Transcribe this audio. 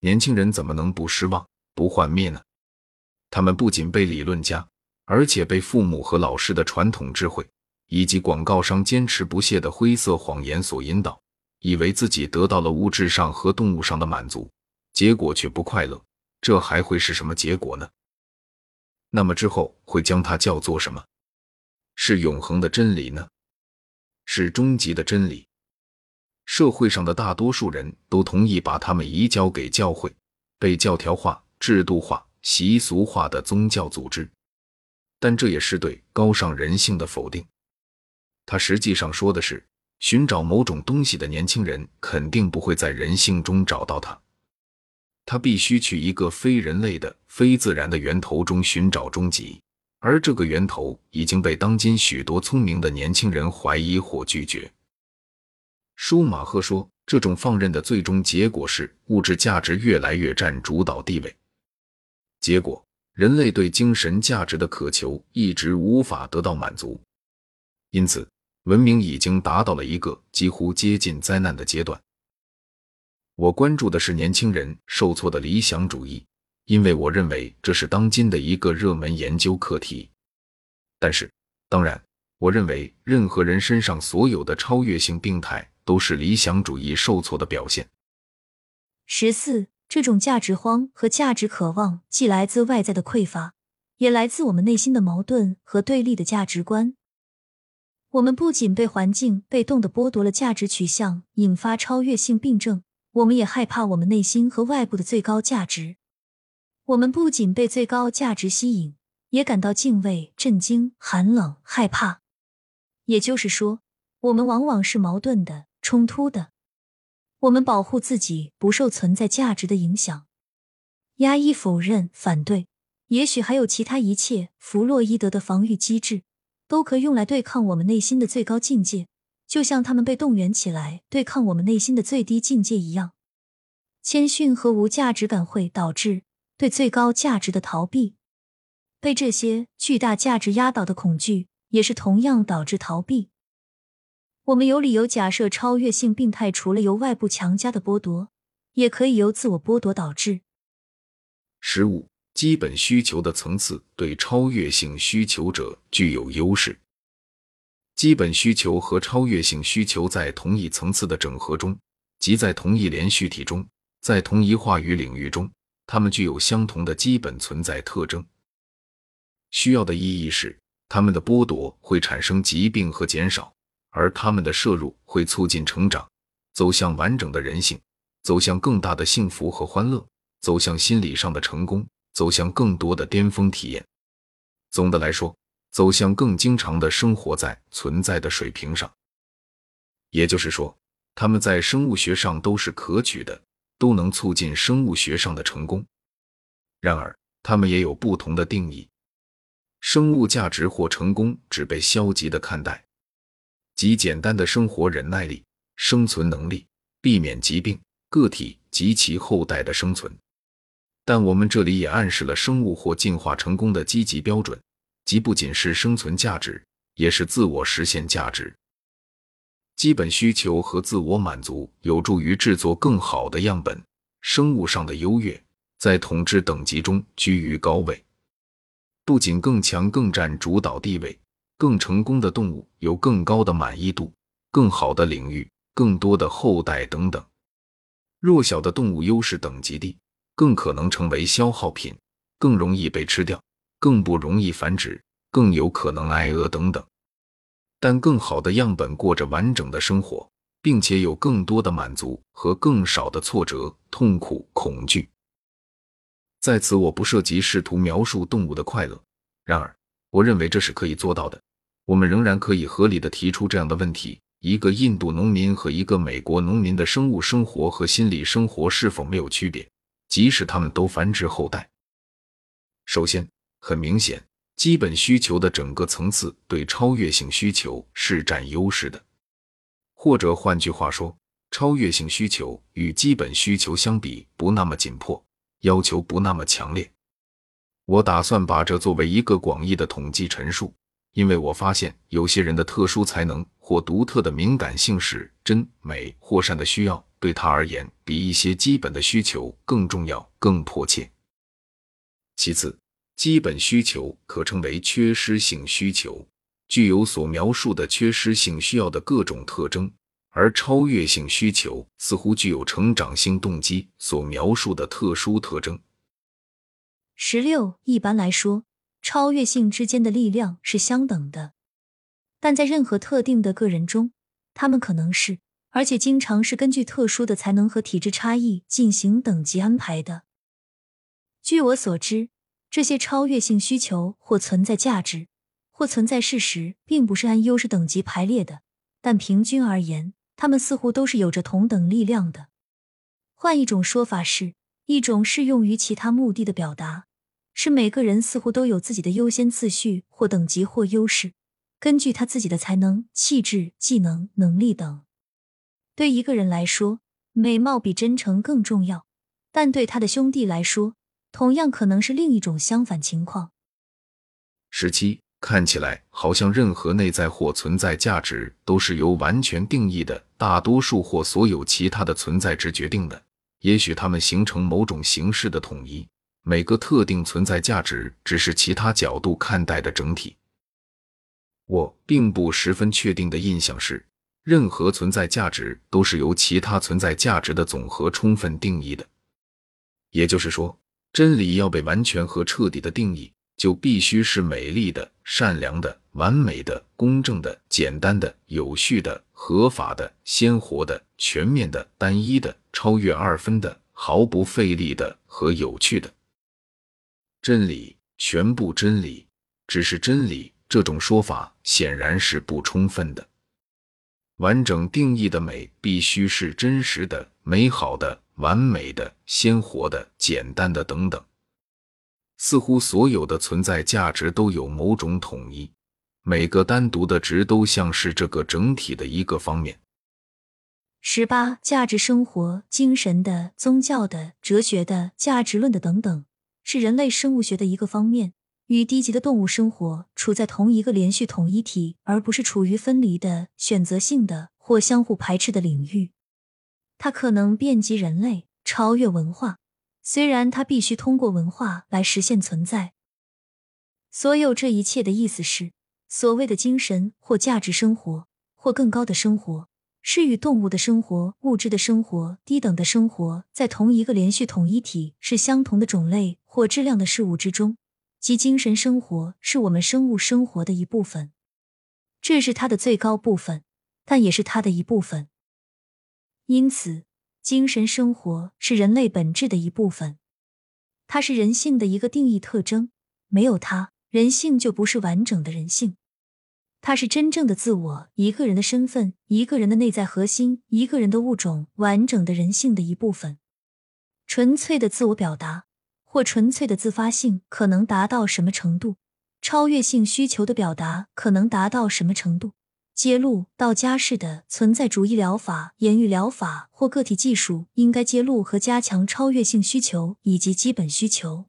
年轻人怎么能不失望、不幻灭呢？他们不仅被理论家，而且被父母和老师的传统智慧，以及广告商坚持不懈的灰色谎言所引导，以为自己得到了物质上和动物上的满足，结果却不快乐。这还会是什么结果呢？那么之后会将它叫做什么？是永恒的真理呢？是终极的真理？社会上的大多数人都同意把他们移交给教会，被教条化、制度化。习俗化的宗教组织，但这也是对高尚人性的否定。他实际上说的是，寻找某种东西的年轻人肯定不会在人性中找到它，他必须去一个非人类的、非自然的源头中寻找终极，而这个源头已经被当今许多聪明的年轻人怀疑或拒绝。舒马赫说，这种放任的最终结果是物质价值越来越占主导地位。结果，人类对精神价值的渴求一直无法得到满足，因此，文明已经达到了一个几乎接近灾难的阶段。我关注的是年轻人受挫的理想主义，因为我认为这是当今的一个热门研究课题。但是，当然，我认为任何人身上所有的超越性病态都是理想主义受挫的表现。十四。这种价值荒和价值渴望，既来自外在的匮乏，也来自我们内心的矛盾和对立的价值观。我们不仅被环境被动的剥夺了价值取向，引发超越性病症，我们也害怕我们内心和外部的最高价值。我们不仅被最高价值吸引，也感到敬畏、震惊、寒冷、害怕。也就是说，我们往往是矛盾的、冲突的。我们保护自己不受存在价值的影响，压抑、否认、反对，也许还有其他一切。弗洛伊德的防御机制都可用来对抗我们内心的最高境界，就像他们被动员起来对抗我们内心的最低境界一样。谦逊和无价值感会导致对最高价值的逃避，被这些巨大价值压倒的恐惧也是同样导致逃避。我们有理由假设，超越性病态除了由外部强加的剥夺，也可以由自我剥夺导致。十五，基本需求的层次对超越性需求者具有优势。基本需求和超越性需求在同一层次的整合中，即在同一连续体中，在同一话语领域中，它们具有相同的基本存在特征。需要的意义是，它们的剥夺会产生疾病和减少。而他们的摄入会促进成长，走向完整的人性，走向更大的幸福和欢乐，走向心理上的成功，走向更多的巅峰体验。总的来说，走向更经常的生活在存在的水平上。也就是说，他们在生物学上都是可取的，都能促进生物学上的成功。然而，他们也有不同的定义。生物价值或成功只被消极的看待。即简单的生活忍耐力、生存能力、避免疾病、个体及其后代的生存。但我们这里也暗示了生物或进化成功的积极标准，即不仅是生存价值，也是自我实现价值。基本需求和自我满足有助于制作更好的样本。生物上的优越在统治等级中居于高位，不仅更强、更占主导地位。更成功的动物有更高的满意度、更好的领域、更多的后代等等。弱小的动物优势等级低，更可能成为消耗品，更容易被吃掉，更不容易繁殖，更有可能挨饿等等。但更好的样本过着完整的生活，并且有更多的满足和更少的挫折、痛苦、恐惧。在此，我不涉及试图描述动物的快乐。然而，我认为这是可以做到的。我们仍然可以合理的提出这样的问题：一个印度农民和一个美国农民的生物生活和心理生活是否没有区别，即使他们都繁殖后代？首先，很明显，基本需求的整个层次对超越性需求是占优势的，或者换句话说，超越性需求与基本需求相比不那么紧迫，要求不那么强烈。我打算把这作为一个广义的统计陈述。因为我发现，有些人的特殊才能或独特的敏感性使真美或善的需要对他而言比一些基本的需求更重要、更迫切。其次，基本需求可称为缺失性需求，具有所描述的缺失性需要的各种特征；而超越性需求似乎具有成长性动机所描述的特殊特征。十六，一般来说，超越性之间的力量是相等的，但在任何特定的个人中，他们可能是，而且经常是根据特殊的才能和体质差异进行等级安排的。据我所知，这些超越性需求或存在价值，或存在事实，并不是按优势等级排列的，但平均而言，他们似乎都是有着同等力量的。换一种说法是，一种适用于其他目的的表达。是每个人似乎都有自己的优先次序或等级或优势，根据他自己的才能、气质、技能、能力等。对一个人来说，美貌比真诚更重要，但对他的兄弟来说，同样可能是另一种相反情况。十七，看起来好像任何内在或存在价值都是由完全定义的大多数或所有其他的存在值决定的，也许它们形成某种形式的统一。每个特定存在价值只是其他角度看待的整体。我并不十分确定的印象是，任何存在价值都是由其他存在价值的总和充分定义的。也就是说，真理要被完全和彻底的定义，就必须是美丽的、善良的、完美的、公正的、简单的、有序的、合法的、鲜活的、全面的、单一的、超越二分的、毫不费力的和有趣的。真理，全部真理，只是真理。这种说法显然是不充分的。完整定义的美必须是真实的、美好的、完美的、鲜活的、简单的等等。似乎所有的存在价值都有某种统一，每个单独的值都像是这个整体的一个方面。十八，价值生活、精神的、宗教的、哲学的、价值论的等等。是人类生物学的一个方面，与低级的动物生活处在同一个连续统一体，而不是处于分离的、选择性的或相互排斥的领域。它可能遍及人类，超越文化，虽然它必须通过文化来实现存在。所有这一切的意思是，所谓的精神或价值生活，或更高的生活。是与动物的生活、物质的生活、低等的生活在同一个连续统一体，是相同的种类或质量的事物之中，即精神生活是我们生物生活的一部分，这是它的最高部分，但也是它的一部分。因此，精神生活是人类本质的一部分，它是人性的一个定义特征，没有它，人性就不是完整的人性。它是真正的自我，一个人的身份，一个人的内在核心，一个人的物种，完整的人性的一部分。纯粹的自我表达或纯粹的自发性可能达到什么程度？超越性需求的表达可能达到什么程度？揭露道家式的存在主义疗法、言语疗法或个体技术应该揭露和加强超越性需求以及基本需求。